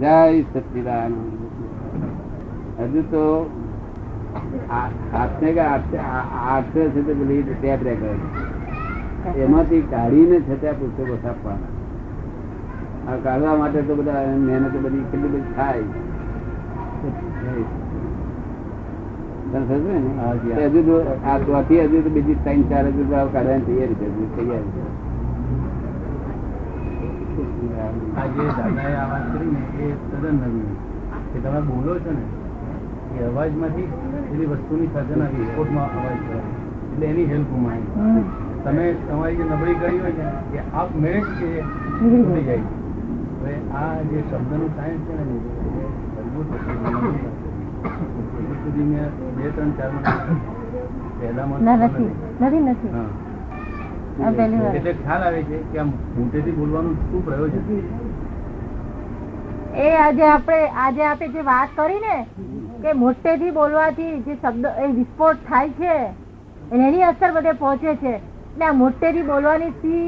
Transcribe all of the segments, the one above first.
જય સચિદાનંદ. હજુ તો આ- કે છે તે પેલી ટેપ રેકર્ડ એમાંથી કાઢીને છે ત્યાં પુસ્તકો છાપવાના. આ કાઢવા માટે તો બધા મહેનત બધી કેટલી બધી થાય? હજુ તો આ ચોથી હજુ તો બીજી ત્રણ ચાર હજુ કાઢવાની તૈયારી છે તૈયારી છે. આ જે દાદાએ આ વાત કરી ને એ તદ્દન નવી કે તમે બોલો છો ને એ અવાજમાંથી એની વસ્તુની સર્જના વિસ્ફોટમાં અવાજ કરે એટલે એની હેલ્પ માંગી તમે તમારી જે નબળી કરી હોય ને એ આપ મેળે જ તૂટી જાય. હવે આ જે શબ્દનું સાયન્સ છે ને એ. હજુ સુધી મેં બે ત્રણ ચાર મહિના પહેલામાં નથી નથી હા એટલે ખ્યાલ આવે છે કે આમ મોટેથી બોલવાનું શું પ્રયોજન? એ આજે આપણે આજે આપણે જે વાત કરી ને કે મોટેથી બોલવાથી જે શબ્દ એ વિસ્ફોટ થાય છે એની અસર બધે પહોંચે છે. એટલે આ મોટેથી બોલવાની શી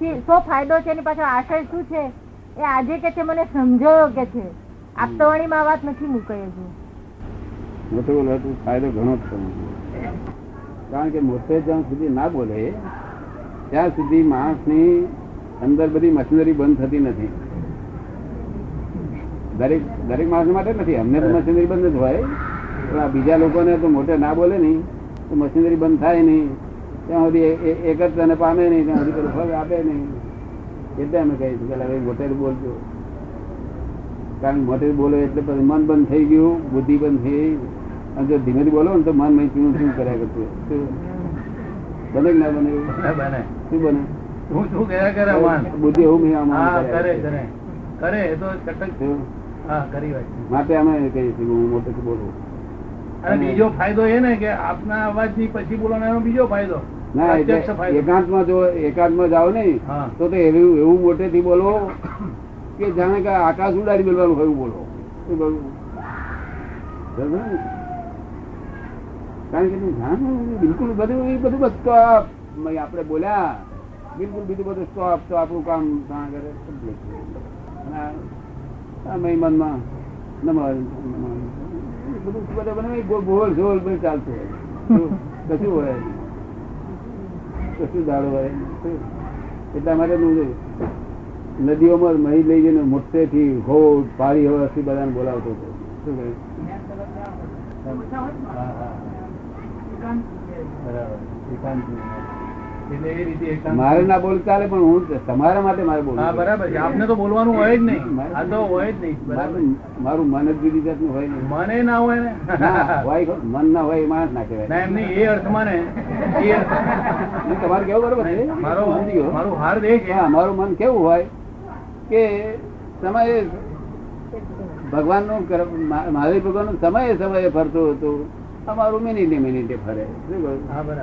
શી- શો ફાયદો છે એની પાછળ આશય શું છે એ આજે કે છે મને સમજાયો કે છે. આપતાવાણીમાં વાત નથી મુકાઈ છે મોટો બોલવાથી ફાયદો ઘણો જ કારણ કે મોટે જ્યાં સુધી ના બોલે ત્યાં સુધી માણસની અંદર બધી મશીનરી બંધ થતી નથી. દરેક દરેક માણસ માટે નથી. અમને તો મશીનરી બંધ જ હોય. પણ આ બીજા લોકોને તો મોટે ના બોલે નહીં. તો મશીનરી બંધ થાય નહીં. ત્યાં સુધી એક જ એકત્રને પામે નહીં. ત્યાં સુધી ફળ આપે નહીં. એટલે અમે કહીશું કે હવે મોટે બોલજો. કારણ મોટે બોલો એટલે પછી મન બંધ થઈ ગયું બુદ્ધિ બંધ થઈ. ગઈ અને જો ધીમેથી બોલો ને તો મન મહી ચૂનું ચૂનું કર્યા કરતું બને ના? બને શું બને? હું શું કર્યા કરે માન? બુદ્ધિ એવું મેં હા કરે. કરે. કરે. કરે તો કટક હા કરી વાત. માટે અમે કહીએ છીએ હું મોટેથી બોલું. અને બીજો ફાયદો એ ને કે આપના અવાજથી પછી બોલવાનો બીજો ફાયદો. ના પ્રત્યક્ષ એટલે ફાયદો. એકાંતમાં જો જાઓ નઈ તો એવું એવું મોટેથી બોલો કે જાણે કે આકાશ ઉડાડી બોલવાનું એવું બોલો? કારણ કે બિલકુલ બધું એ બધું બસ. મય આપણે બોલ્યા. બિલકુલ બીજું બધું સ્ટોપ તો આપણું કામ ત્યાં કરે અને મનમાં બધું બધું બધું ગોળ ઝોલ બધું ચાલતું હોય. કશું હોય કશું દાડો હોય એટલા માટે હું નદીઓમાં મહી લઈ જઈને મોટેથી ઘોડ પાડી હવાથી બધાને બોલાવતો હતો. શું કહે. બરાબર. એકાંત મારે ના બોલ ચાલે પણ હું તમારા માટે મારે બોલવું બરાબર છે. આપને તો બોલવાનું હોય જ નહીં. આ તો હોય જ નહીં. મારું મન જ જુદી જાતનું હોય નહીં. મને ના હોય ને? હોય મન ના હોય માણસ ના ના એમની એ અર્થમાં ને એ તમારે કેવું બરોબર છે? મારો. મારું હાર દે છે. હા, મારું મન કેવું હોય કે સમયે ભગવાનનું મહાવીર ભગવાનનું સમયે સમયે ફરતું હતું. અમારું મિનિટે મિનિટે ફરે.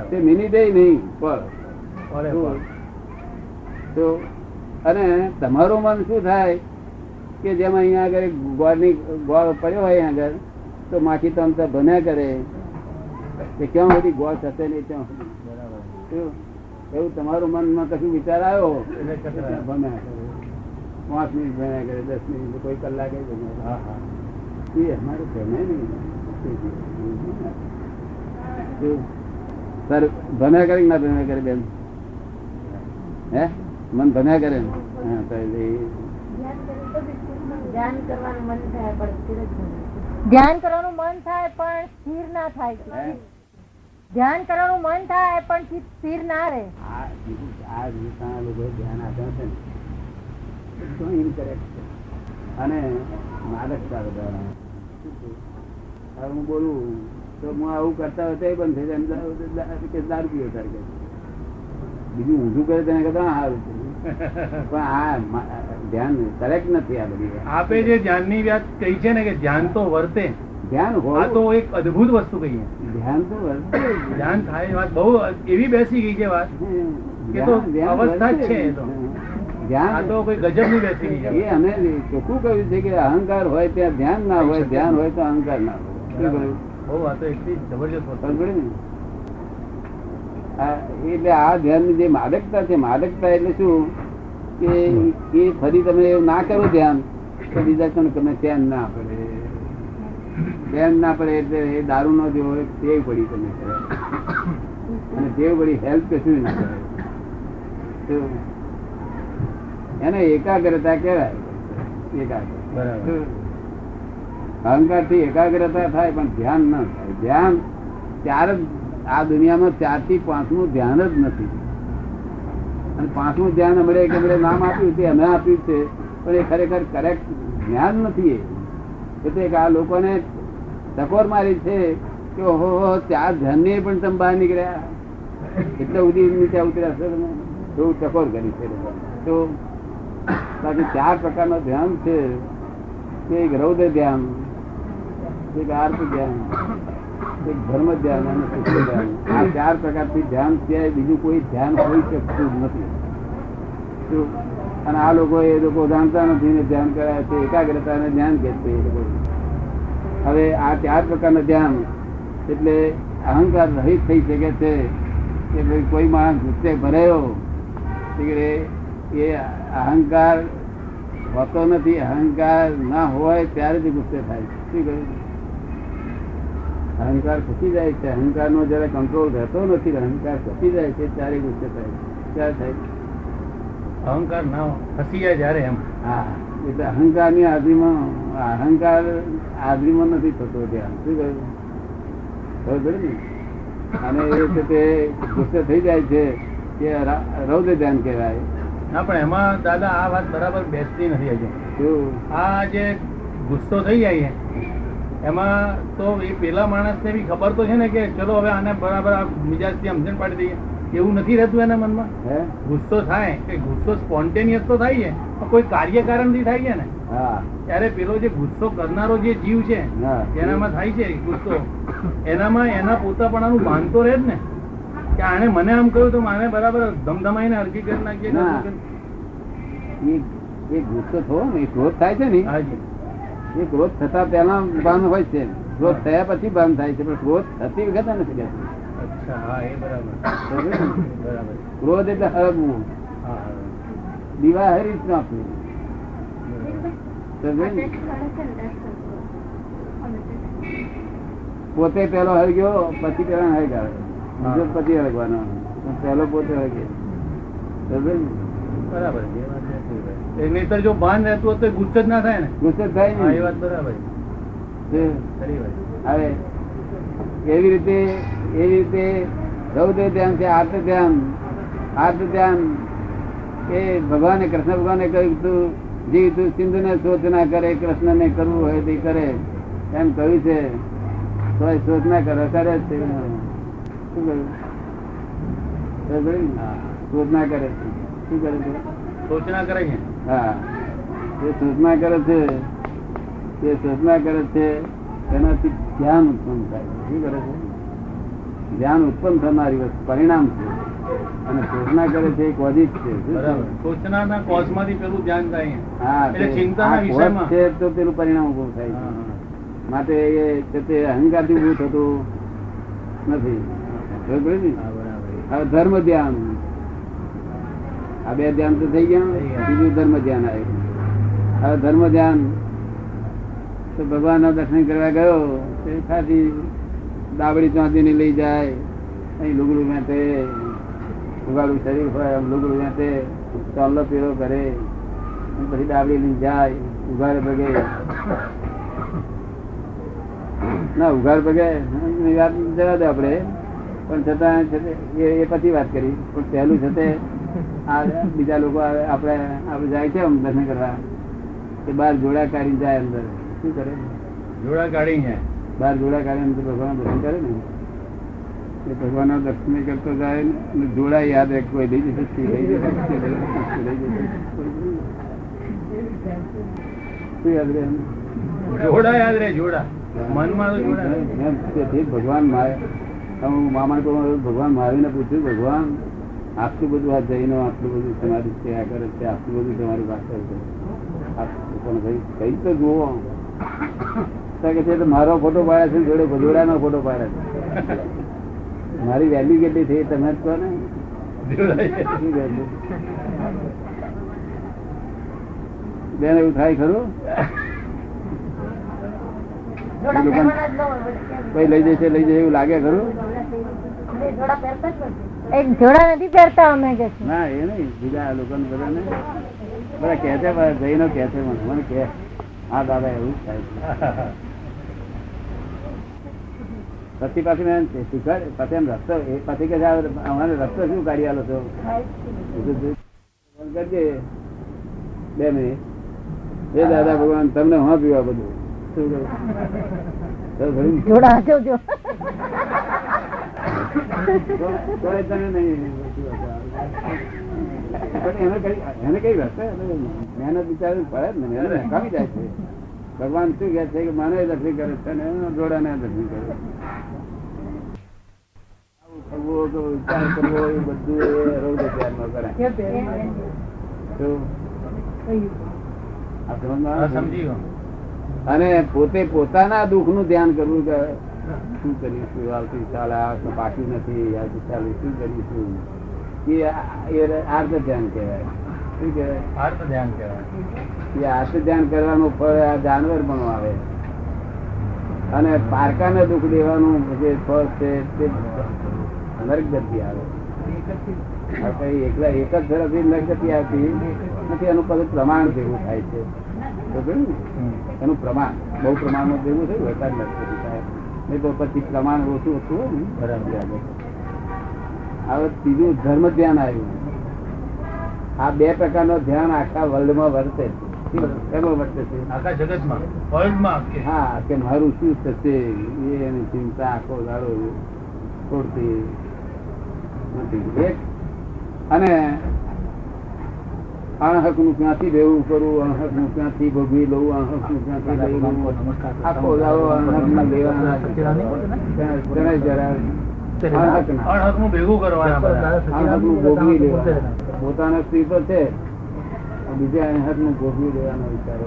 તે મિનિટે નહીં શું? તો અને તમારું મન શું થાય કે જેમાં અહીંયા આગળ ગોળની ગોળ પડ્યો હોય આગળ તો માખી તંત્ર ભન્યા કરે. કે ક્યાં સુધી ગોળ થશે નહીં ત્યાં સુધી? એવું તમારું મનમાં કશું વિચાર આવ્યો. ભમ્યા કરે. પાંચ મિનિટ ભણ્યા કરે દસ મિનિટ કોઈ કલાકે ભણ્યા હા હા. એ અમારું ભણે નહીં. ભમ્યા કરે ના ભણ્યા કરે બેન? હે? મન ભમ્યા કરે તો ધ્યાન કરવાનું મન થાય પણ સ્થિર ન ધ્યાન કરવાનું મન થાય પણ સ્થિર ના થાય. ધ્યાન કરવાનું મન થાય પણ સ્થિર ના રહે. આ બીજું લોકો ધ્યાન આપ્યા છે ને બધું ઇનકરેક્ટ છે. અને માદકતા બધા હવે હું બોલું તો હું આવું કરતા હોય તો એ બંધ થઈ જાય. દારૂ પીવો તારે બીજું ઊંધું કરે તેને કરતા સારું પણ આ ધ્યાન કરેક્ટ નથી આ બધી. આપે જે ધ્યાનની વાત કહી છે ને કે ધ્યાન તો વર્તે. ધ્યાન હોય. તો એક અદ્ભુત વસ્તુ કહીએ ધ્યાન તો વર્તે. ધ્યાન થાય વાત બહુ એવી બેસી ગઈ છે વાત કે તો અવસ્થા જ છે તો. ધ્યાન તો કોઈ ગજબની બેસી ગઈ એ અમે ચોખ્ખું કહ્યું છે કે અહંકાર હોય ત્યાં ધ્યાન ના હોય ધ્યાન હોય તો અહંકાર ના હોય. બહુ વાતો એટલી જબરજસ્ત વસ્તુ ને? એટલે આ ધ્યાનની જે માદકતા છે માદકતા એટલે શું? કે એ ફરી તમે એવું ના કરો ધ્યાન તો બીજા ક્ષણ તમે ધ્યાન ના પડે. ધ્યાન ના પડે એટલે એ દારૂ નો જેવો ટેવ પડી તમે અને ટેવ પડી હેલ્પ કશું ના કરે. એને એકાગ્રતા કહેવાય. એકાગ્ર બરાબર. અહંકારથી એકાગ્રતા થાય પણ ધ્યાન ના થાય. ધ્યાન ત્યારે જ આ દુનિયામાં ચારથી પાંચમું ધ્યાન જ નથી. અને પાંચમું ધ્યાન હમણે એક હમણે નામ આપ્યું છે, અમે આપ્યું છે, પણ એ ખરેખર કરેક્ટ જ્ઞાન નથી એ. એટલે આ લોકોને ટકોર મારી છે કે ઓહો ચાર ધ્યાન પણ તમે બહાર નીકળ્યા. એટલે ઉદી નીચે ઉતર્યા છે. તમે એવું ટકોર કરી છે તો બાકી ચાર પ્રકારનો ધ્યાન છે. એક રૌદ્ર ધ્યાન, એક આર્થ ધ્યાન ધર્મ ધ્યાન અને સુખ ધ્યાન આ ચાર પ્રકારથી ધ્યાન સિવાય બીજું કોઈ ધ્યાન હોઈ શકતું નથી. અને આ લોકો એ લોકો જાણતા નથી ને ધ્યાન કરાય છે એકાગ્રતા અને ધ્યાન કે છે એ લોકો. હવે આ ચાર પ્રકારનું ધ્યાન એટલે અહંકાર રહિત થઈ શકે છે કે ભાઈ કોઈ માણસ ગુસ્સે ભરાયો એ અહંકાર હોતો નથી. અહંકાર ના હોય ત્યારે જ ગુસ્સે થાય. શું કહ્યું? અહંકાર ખસી જાય છે. અહંકાર નો જયારે કંટ્રોલ રહેતો નથી અહંકાર ખસી જાય છે. ત્યારે ગુસ્સે થાય ક્યારે થાય? અહંકાર ના ખસી જાય જયારે એમ. હા. એટલે અહંકારની હાજરીમાં અહંકાર હાજરીમાં નથી થતો ધ્યાન શું કહ્યું? ખબર ને? અને એ છે તે ગુસ્સે થઈ જાય છે કે રૌદ્ર ધ્યાન કહેવાય. ના પણ એમાં દાદા આ વાત બરાબર બેસતી નથી હજુ. આ જે ગુસ્સો થઈ જાય એમાં તો એ પેલા માણસને બી ખબર તો છે ને કે ચલો હવે આને બરાબર આ મિજાજથી સમજણ પાડી દઈએ. એવું નથી રહેતું એના મનમાં. ગુસ્સો થાય કે ગુસ્સો સ્પોન્ટેનિયસ તો થાય છે પણ કોઈ કાર્ય કારણથી થાય છે ને. ત્યારે પેલો જે ગુસ્સો કરનારો જે જીવ છે. એનામાં થાય છે ગુસ્સો. એનામાં એના પોતાપણાનું ભાન તો રહે જ ને. કે આને મને આમ કહ્યું તો મારે બરાબર ધમધમાઈને હરકી કરી નાખીએ એ એ ગુસ્સો થયો ને એ ક્રોધ થાય છે ને. હાજી એ ગ્રોથ થતા પહેલા ભાન હોય છે. ગ્રોથ થયા પછી ભાન થાય છે પણ ગ્રોથ થતી વખતે નથી? બરાબર. ક્રોધ એટલે હરગવું હા હા. દીવા હરી જ નાખવું બરાબર. સમજ્યો ને? પોતે પેલો હરગ્યો પછી પેલા હરગાવે બીજો પછી હરગવાનો. પેલો પોતે હળગ્યો બરાબર છે નહીંતર જો ભાન રહેતું હોત તો ગુસ્સે જ ના થાય ને? ગુસ્સો થાય ને? એ વાત બરાબર. હવે એવી રીતે એવી રીતે રૌદ્ર ધ્યાન છે આર્ત ધ્યાન. આર્ત ધ્યાન એ ભગવાને કૃષ્ણ ભગવાને કહ્યું તું જીવ તું સિંધુ ને શોધ ના કરે કૃષ્ણ ને કરવું હોય તે કરે. એમ કહ્યું છે. તો શોધ ના કરે કરે જ છે. શું કહ્યું? શોધ ના કરે શું કરે છે? સોચના કરે છે. હા. એ સૂચના કરે છે તે સૂચના કરે છે તેનાથી ધ્યાન ઉત્પન્ન થાય શું કરે છે? ધ્યાન ઉત્પન્ન થનારી વસ્તુ પરિણામ છે. અને સૂચના કરે છે એક વધિત છે. સૂચનાના કોઝમાંથી પેલું ધ્યાન થાય હા ચિંતાના વિષયમાં. છે તો પેલું પરિણામ ઉભું થાય છે. માટે એ તે અહંકારથી ઉભું થતું નથી. બરાબર. હવે ધર્મ ધ્યાન. આ બે ધ્યાન તો થઈ ગયા થઈ ગયા. બીજું ધર્મ ધ્યાન આવ્યું હવે ધર્મ ધ્યાન તો ભગવાન ના દર્શન કરવા ગયો તે ખાલી દાબડી ચાંદી લઈ જાય અહીં લુગડું વેંટે ઉગાડું શરીર હોય આમ લુગડું વેંટે ચાલો પીળો કરે અને પછી દાબડી લઈને જાય ઉઘાડે પગે ના ઉઘાડ પગે એની વાત જવા દે આપણે પણ છતાં છે તે એ એ પછી વાત કરી પણ પહેલું છે તે આ બીજા લોકો આવે આપણે આપણે જાય છે દર્શન કરવા તે બાર જોડા કાઢી જાય અંદર. શું કરે? જોડા કાઢી જાય. બાર જોડા કાઢી અંદર ભગવાન દર્શન કરે ને? એ ભગવાન દર્શન કરતો જાય ને જોડા યાદ રહે કોઈ લઈ જશે લઈ જશે જશે, યાદ રહે જોડા યાદ રહે જોડા. મનમાં ભગવાન મારે હું મામા ભગવાન મારીને પૂછ્યું ભગવાન આટલું બધું આ જૈનો આટલું બધું તમારી સેવા કરે છે આટલું બધું તમારી પાસે છે. પણ ભાઈ કઈ તો જુઓ? કે છે તો મારો ફોટો પાડે છે જોડે ભજોડાનો ફોટો પાડે છે. મારી વેલ્યુ કેટલી થઈ તમે જ કહો ને? બેન એવું થાય ખરું? ન લઈ જશે લઈ જાય એવું લાગે ખરું? જ. એક જોડા નથી પહેરતા અમે કે ના એ નહીં. બીજા લોકો બધાને. બધા કહે છે જઈને કહે છે મને. મને કહે હા દાદા એવું જ થાય છે. પછી પાછી મેં શીખવાડ પછી એમ રસ્તો એ પછી કે અમારે રસ્તો શું કાઢી આલો છો? કરજે બે મિનિટ. એ દાદા ભગવાન તમને હા પીવા બધું? જોડા જોજો તો- તોય તને નહીં પણ એને કઈ એને મહેનત બિચારી પડે ને. મહેનત નકામી જાય છે. ભગવાન શું કે છે કે મને દર્શન કરે છે ને એના જોડાને દર્શન કરે વિચાર કરવો એ બધું એ રૌદ્ર ધ્યાનમાં કરે. અને પોતે પોતાના દુઃખનું ધ્યાન કરવું કે શું કરીશું? આવતી સાલ આ પાક્યું નથી આવતી સાલ શું કરીશું? એ આ- આર્ત ધ્યાન કહેવાય. શું કહેવાય? આર્ત ધ્યાન કહેવાય. એ આર્ત ધ્યાન કરવાનું ફળ આ જાનવર પણ આવે અને પારકાને દુઃખ દેવાનું જે ફળ છે તે નરક ગતિ આવે એકલા એક જ ઝડપથી નરક ગતિ આવતી નથી એનું પદ પ્રમાણ જેવું થાય છે. એનું પ્રમાણ બહુ પ્રમાણમાં જેવું થયું વરસાદ નરક નહીં તો પછી પ્રમાણ ઓછું ઓછું બરાબર. હવે ત્રીજું ધર્મ ધ્યાન આવ્યું. આ બે પ્રકારનો ધ્યાન આખા વર્લ્ડમાં વર્તે છે. શેમાં વર્તે છે? આખા જગતમાં? વર્લ્ડમાં હા કે મારું શું થશે? એની ચિંતા આખો દાડો છોડતી નથી. એક અને અણહકનું ક્યાંથી રહેવું કરવું અણહકનું ક્યાંથી ભોગવી લઉં અણહકનું ક્યાંથી લેવું આખો લાવો અણહકનું લેવાના અણહક ના ભેગું કરવાના અણહકનું ભોગવી લેવાના. પોતાના સ્ત્રી તો છે. બીજા અણહકનું ભોગવી લેવાનો વિચાર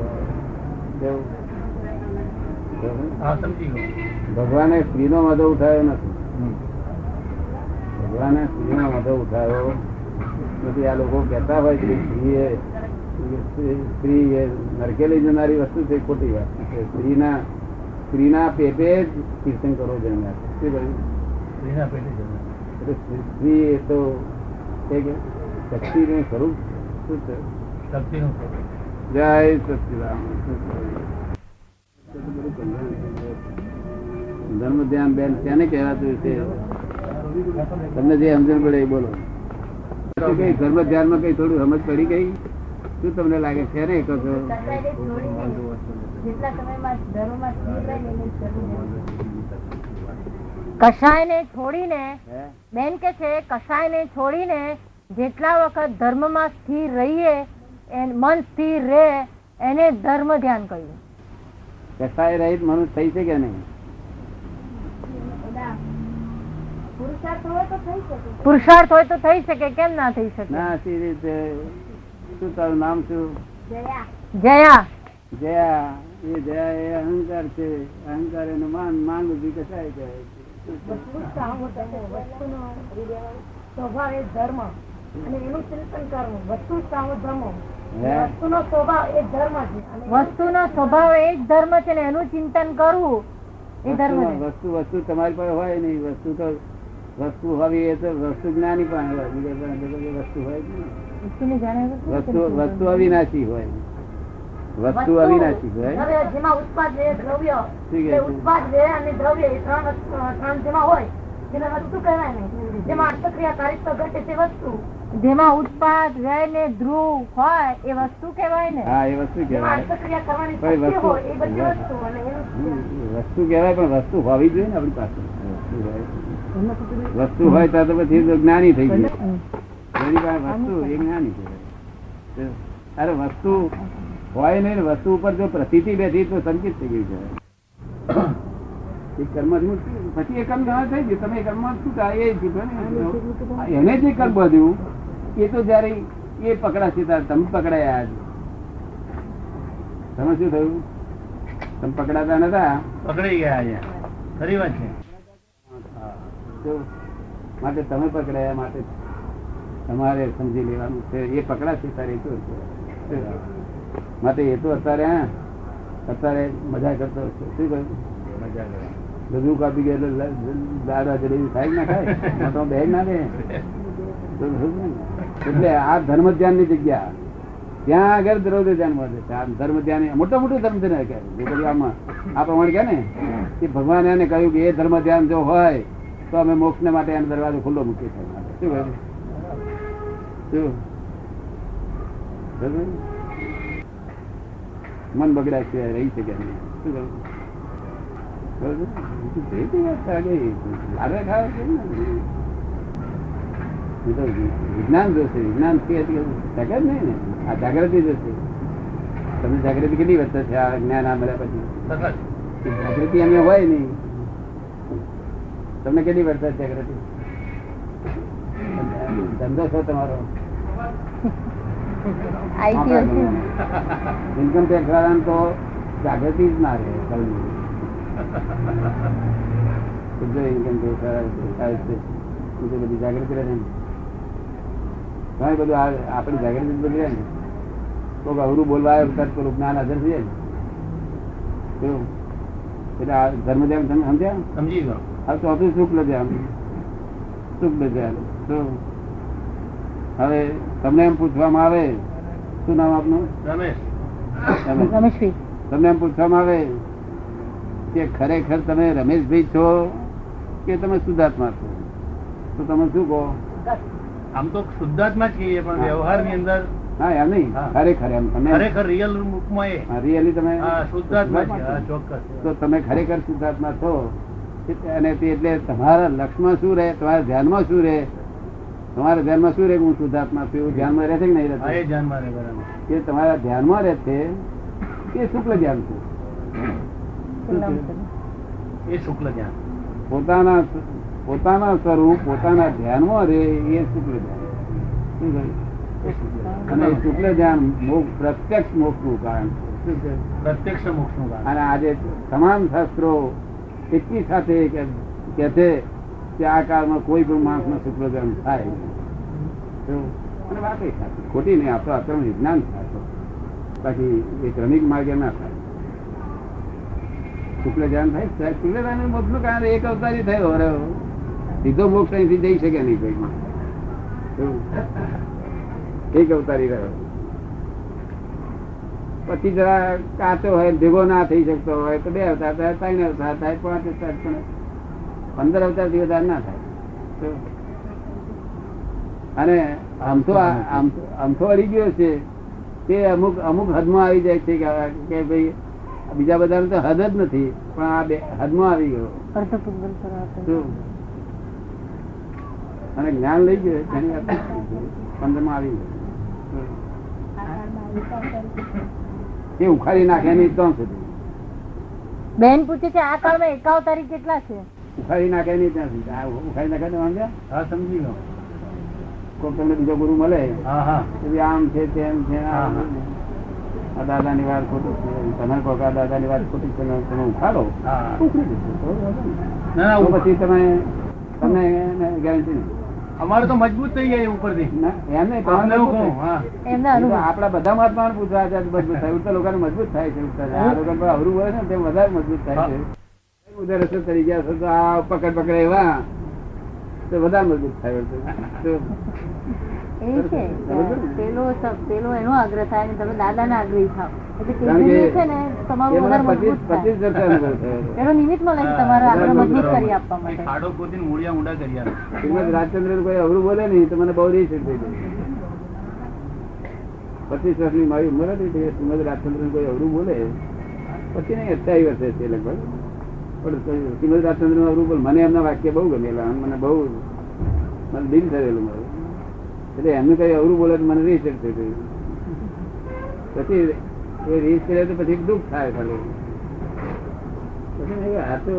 ભગવાને સ્ત્રીનો મધો ઉઠાવ્યો નથી. ભગવાને સ્ત્રીનો મધો ઉઠાવ્યો. નથી આ લોકો કહેતા હોય કે સ્ત્રી એ સ્ત્રી એ નરકેલી જનારી વસ્તુ છે ખોટી વાત. છે સ્ત્રીના સ્ત્રીના પેટે જ તીર્થંકરો જન્મ્યા છે. શું કહ્યું? સ્ત્રીના પેટે જન્મ. એટલે સ્ત્રી એ તો એક શક્તિનું સ્વરૂપ શું છે? શક્તિનું સ્વરૂપ. જય સચિદાન ધર્મ ધ્યાન બેન તેને કહેવાતું છે. તમને જે સમજણ પડે એ બોલો. શું કઈ ધર્મ ધ્યાનમાં કઈ થોડું સમજ પડી ગઈ? શું તમને લાગે? છે ને કહો રહે ને છોડીને બેન કે છે કસાય ને છોડીને જેટલા વખત ધર્મમાં સ્થિર રહીએ એન- મન સ્થિર રહે એને ધર્મ ધ્યાન કહ્યું કસાય રહીત મનુષ્ય થઈ છે કે નહીં? પુરુષાર્થ હોય તો થઈ શકે કેમ ના થઈ શકે? ના સી રીતે શું તારું નામ શું? જયા. જયા. એ જયા એ અહંકાર છે. અહંકાર એનું માન માંગ ઊભી કસાય જાય સ્વભાવ એ ધર્મ. અને એનું ચિંતન કરવું. વસ્તુ ધર્મ. વસ્તુનો સ્વભાવ એ ધર્મ છે. વસ્તુનો સ્વભાવ એ જ ધર્મ છે ને એનું ચિંતન કરવું એ ધર્મ વસ્તુ વસ્તુ તમારી પાસે હોય નહીં. વસ્તુ તો વસ્તુ હોવી એ તો વસ્તુ જ્ઞાની કોઈ વસ્તુ હોય વસ્તુ વસ્તુ અવિનાશી હોય. વસ્તુ અવિનાશી હોય. જેમાં ઉત્પાદ વ્યય ને ધ્રુવ હોય એ વસ્તુ કેવાય ને. હા એ વસ્તુ પણ શક્તિ વસ્તુ- કહેવાય પણ વસ્તુ હોવી જોઈએ ને આપણી પાસે. વસ્તુ હોય. તો પછી જ્ઞાની થઈ ગયું પાસે વસ્તુ એ જ્ઞાની છે. અરે વસ્તુ હોય નહીં વસ્તુ ઉપર જો પ્રતિતિ બેઠી તો સંકિત થઈ ગયું છે. એ કર્મ પછી એ કર્મ જમા થઈ ગયું. તમે કર્મ શું થાય? એ એને જે કર્મ બધું એ તો જયારે એ પકડાશે ત્યારે તમે પકડાયા તમે શું થયું? તમે પકડાતા નતા? પકડાઈ ગયા અહીંયા. ખરી વાત છે. માટે તમે પકડાયા માટે તમારે સમજી લેવાનું છે. એ પકડાશે તારે એ તો માટે એ તો અત્યારે અત્યારે મજા કરતો શું કહ્યું? બધું કાપી ગયેલો દાદા જલેબી ખાય ના ખાય તો બે ના દે? એટલે આ ધર્મ ધ્યાનની જગ્યા. ત્યાં આગળ દ્રૌપદી ધ્યાન મળે છે. આ ધર્મ ધ્યાન મોટો મોટું ધર્મ ધ્યાન કહે આમાં આ પ્રમાણે કહે ને કે ભગવાન એને કહ્યું કે એ ધર્મ ધ્યાન જો હોય તો અમે મોક્ષ ને માટે એનો દરવાજો ખુલ્લો મૂકીએ છીએ. શું શું? મન બગડ્યા છે રહી શકે નહીં. શું વિજ્ઞાન જોશે. વિજ્ઞાન શકે નહીં ને? આ જાગૃતિ જોશે. તમને જાગૃતિ કેટલી વધશે? આ જ્ઞાન આ મળ્યા પછી. જાગૃતિ અમે હોય નહીં. તમને કેટલી વર્ષે જાગૃતિ ધંધો છો તમારો. ઇન્કમ ટેક્સ વાળાને તો જાગૃતિ જ ના રહે. ઇન્કમ ટેક્સ વાળા બધી જાગૃતિ રહે ને. ઘણી બધું આ- આપણી જાગૃતિ બધી રહે ને. કોઈ અવરું બોલવા તરત પેલું જ્ઞાન હાજર થઈ જાય ને. એટલે આ ધર્મ ધ્યાન સમજ્યા? સમજી ગયો. ચોથું શુક્લ ધ્યાન શુક્લ ધ્યાન હવે તમને એમ પૂછવામાં આવે શું નામ આપનું? રમેશ. રમેશ. તમને એમ પૂછવામાં આવે કે ખરેખર તમે રમેશભાઈ છો કે તમે શુદ્ધાત્મા છો? તો તમે શું કહો? આમ તો શુદ્ધાત્મા જ કહીએ પણ વ્યવહારની અંદર હા એમ નહીં. હા. ખરેખર એમ. તમે ખરેખર રિયલ રૂપમાં એ. રિયલી તમે શુદ્ધાત્મા તો તમે ખરેખર શુદ્ધાત્મા છો? અને તે એટલે તમારા લક્ષમાં શું રહે? તમારા ધ્યાનમાં શું રહે? તમારા ધ્યાનમાં શું રહે હું શુદ્ધાત્મા છું? એવું ધ્યાનમાં રહે છે કે નહીં રહેતા? એ ધ્યાનમાં રહે બરાબર. કે તમારા ધ્યાનમાં રહે છે કે શુક્લ ધ્યાન છે? એ શુક્લ ધ્યાન. પોતાના પોતાના સ્વરૂપ પોતાના ધ્યાનમાં રહે એ શુક્લ ધ્યાન? એ. અને શુક્લ ધ્યાન મોક્ષ પ્રત્યક્ષ મોક્ષનું કારણ છે? પ્રત્યક્ષ મોક્ષનું કારણ. અને આજે તમામ શાસ્ત્રો એકી સાથે કે છે કે આ કાળમાં કોઈ પણ માણસનો શુક્રગ્રહણ થાય અને વાત એ ખોટી નહીં, આપણો અક્રમ વિજ્ઞાન થાય બાકી એ ક્રમિક માર્ગે ના થાય. શુક્લજાન થાય શુક્લજાન શુક્લ મોક્ષનું કારણ એક અવતારી થયો, અરે સીધો મોક્ષ અહીંથી જઈ શકે નહીં કોઈ એક અવતારી રહ્યો. પછી જરા કાચો હોય ભેગો ના થઈ શકતો હોય તો બે અવતાર થાય ત્રણ અવતાર થાય પાંચ અવતાર પણ પંદર અવતારથી વધારે ના થાય. અને આમ તો આમ તો- અડી ગયો છે તે અમુક અમુક હદમાં આવી જાય છે કે ભાઈ બીજા બધા તો હદ જ નથી પણ આ બે હદમાં આવી ગયો? અને જ્ઞાન લઈ ગયો ઘણી માં આવી ગયો. એ ઉખાડી નાખે ની ત્રણ સુધી. બેન પૂછે છે આ કાળમાં એકાવતારી કેટલા છે? ઉખાડી નાખે નહીં ત્યાં સુધી. ઉખાડી નાખે તો વાંધો? હા સમજી ગયો કોઈ તમને બીજો ગુરુ મળે? આમ છે તેમ છે આ દાદા ની. વાત ખોટું છે. તમે કહો કે આ દાદાની વાત ખોટી છે તમે ઉખાડો. ઉખડી જશે. ના ના પછી તમે તમને ગેરંટી નહીં અમારે તો મજબૂત થઈ જાય ઉપરથી. આપણા બધા મહાત્મા પૂછવા છે મજબૂત થાય. ઉડતા લોકોને મજબૂત થાય છે. આ લોકો અવરું હોય ને તેમ વધારે મજબૂત થાય છે. ઉધર રસ્તે તરી ગયા છે તો આ પકડ પકડે એવા. તો વધારે મજબૂત થાય એ છે પેલો પેલો એનો આગ્રહ થાય તમે આગ્રહી થાવ. છે ને તમારું વધારે પચીસ મજબૂત પચીસ થાય વર્ષે અનુભવ થયો. પેલો નિમિત્ત મળે છે તમારો આગ્રહ મજબૂત કરી આપવા માટે. ખાડો ખોદીને મૂળિયા ઊંડા કરી આપે. શ્રીમદ રાજચંદ્ર કોઈ અવરું બોલે નહીં તો મને બહુ રીસ થઈ ગઈ. પચીસ વર્ષની મારી ઉંમર હતી શ્રીમદ રાજચંદ્ર કોઈ અવરું બોલે. પછી નહીં અઠાવી વર્ષે છે લગભગ. પણ શ્રીમદ રાજચંદ્ર અવરું બોલ. મને એમના વાક્ય બહુ ગમેલા અને મને બહુ મને દિલ થયેલું મારું. એટલે એમનું કઈ અવરું બોલે મને રીસ થઈ ગયું પછી એ રીસ કરે તો પછી દુઃખ થાય ખાલી. પછી આ તો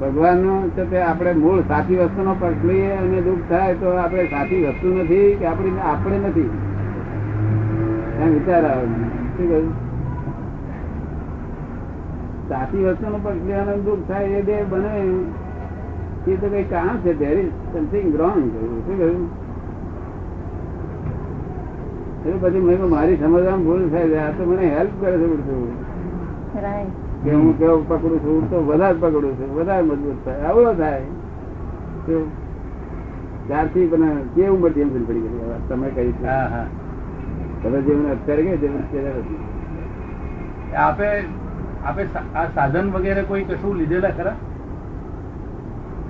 ભગવાન નો તો આપણે મૂળ સાચી વસ્તુ નો પક્ષ લઈએ અને દુઃખ થાય તો આપણે સાચી વસ્તુ નથી કે આપણી આપણે નથી. એમ વિચાર આવે શું કહ્યું? સાચી વસ્તુ નો પક્ષ લેવાનો દુઃખ થાય એ બે બને. એ તો કઈ કામ છે ધેર ઇઝ સમથિંગ રોંગ શું કહ્યું એટલે પછી મેં મારી સમજવામાં ભૂલ થાય આ તો મને હેલ્પ કરે છે બધું કે હું કેવો પકડું છું તો વધારે પકડું છું વધારે મજબૂત થાય આવું થાય ત્યારથી પણ કેવું બધી એમ પડી ગઈ તમે કહી છે. હા હા તમે જેવું અત્યારે કે અત્યારે આપે આપે આ સાધન વગેરે કોઈ કશું લીધેલા ખરા?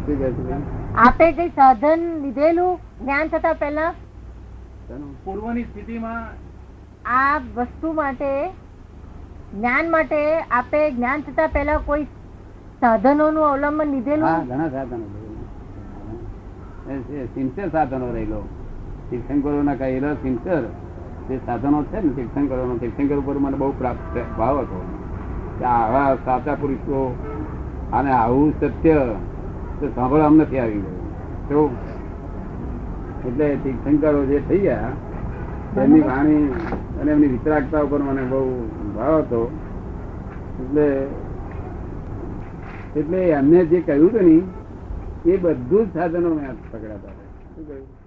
આપે જે સાધન લીધેલું જ્ઞાન થતા પહેલા? પૂર્વની સ્થિતિમાં આ વસ્તુ માટે જ્ઞાન માટે આપે જ્ઞાન થતા પહેલા કોઈ સાધનોનું અવલંબન લીધેલું? ઘણા સાધનો સિન્સર સાધનો રહેલો. તીર્થંકરો ના કહેલો સિન્સર જે સાધનો છે ને તીર્થંકરો નો તીર્થંકર ઉપર મને બહુ પ્રાપ્ત ભાવ હતો. કે આવા સાચા પુરુષો અને આવું સત્ય તો સાંભળવા નથી આવી ગયું. તો એટલે તીર્થંકરો જે થઈ ગયા તેમની વાણી અને એમની વિતરાગતા ઉપર મને બહુ ભાવ હતો. એટલે એટલે એમને જે કહ્યું હતું ને એ બધું જ સાધનો મેં પકડ્યા હતા. શું કહ્યું?